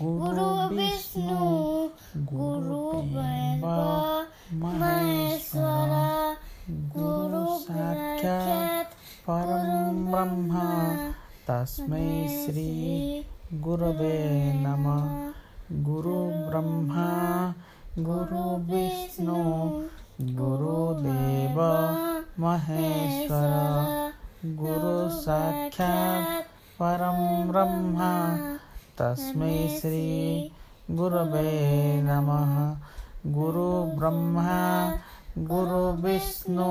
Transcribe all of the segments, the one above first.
गुरु विष्णु गुरु महेश्वर गुरु साक्षात् परं ब्रह्म तस्मै श्री गुरवे नमः गुरु ब्रह्मा गुरु विष्णु गुरुदेव महेश्वर गुरु साक्षात् परं ब्रह्म तस्मै श्री गुरवे नमः। गुरु ब्रह्मा गुरु विष्णु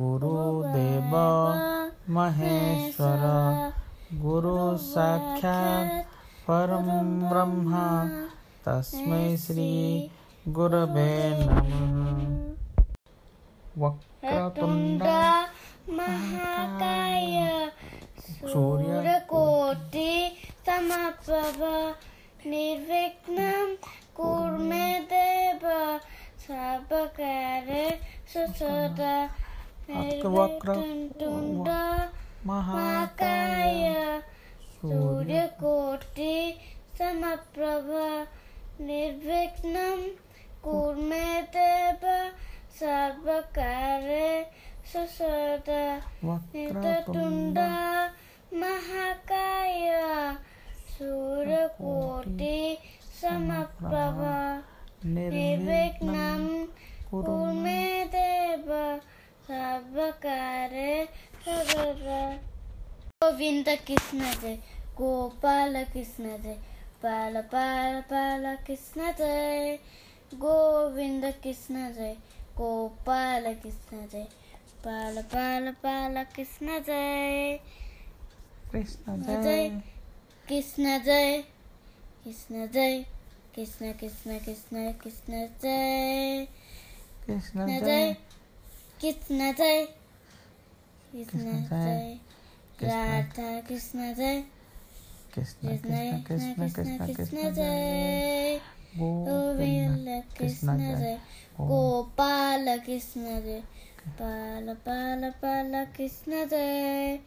गुरुदेव महेश्वर गुरु साक्षात् परं ब्रह्म। तस्मै श्री गुरवे नमः। वक्रतुण्ड महाकाय सूर्य सूर्यकोटि समप्रभ महाकाय सूर्यकोटि निर्विघ्नं कुर्मे देव सर्वकारे सुसद निर्विघ्नतुण्ड महाकाय सूर्यकोटि समप्रभ निर्विघ्नं कुरु मे देव सर्वकार्ये सर्वदा गोविन्द कृष्ण जय गोपाल कृष्ण जय पाल पाल पाल कृष्ण जय गोविन्द कृष्ण जय गोपाल कृष्ण जय पाल पाल पाल कृष्ण जय कृष्ण जय कृष्ण जय कृष्ण जय कृष्ण कृष्ण कृष्ण कृष्ण जय। कृष्ण जय। कृष्ण जय कृष्ण जय राधा कृष्ण जय कृष्ण कृष्ण कृष्ण कृष्ण कृष्ण जय। कृष्ण जय। गोपाल कृष्ण जय। पाल पाल पाल कृष्ण जय।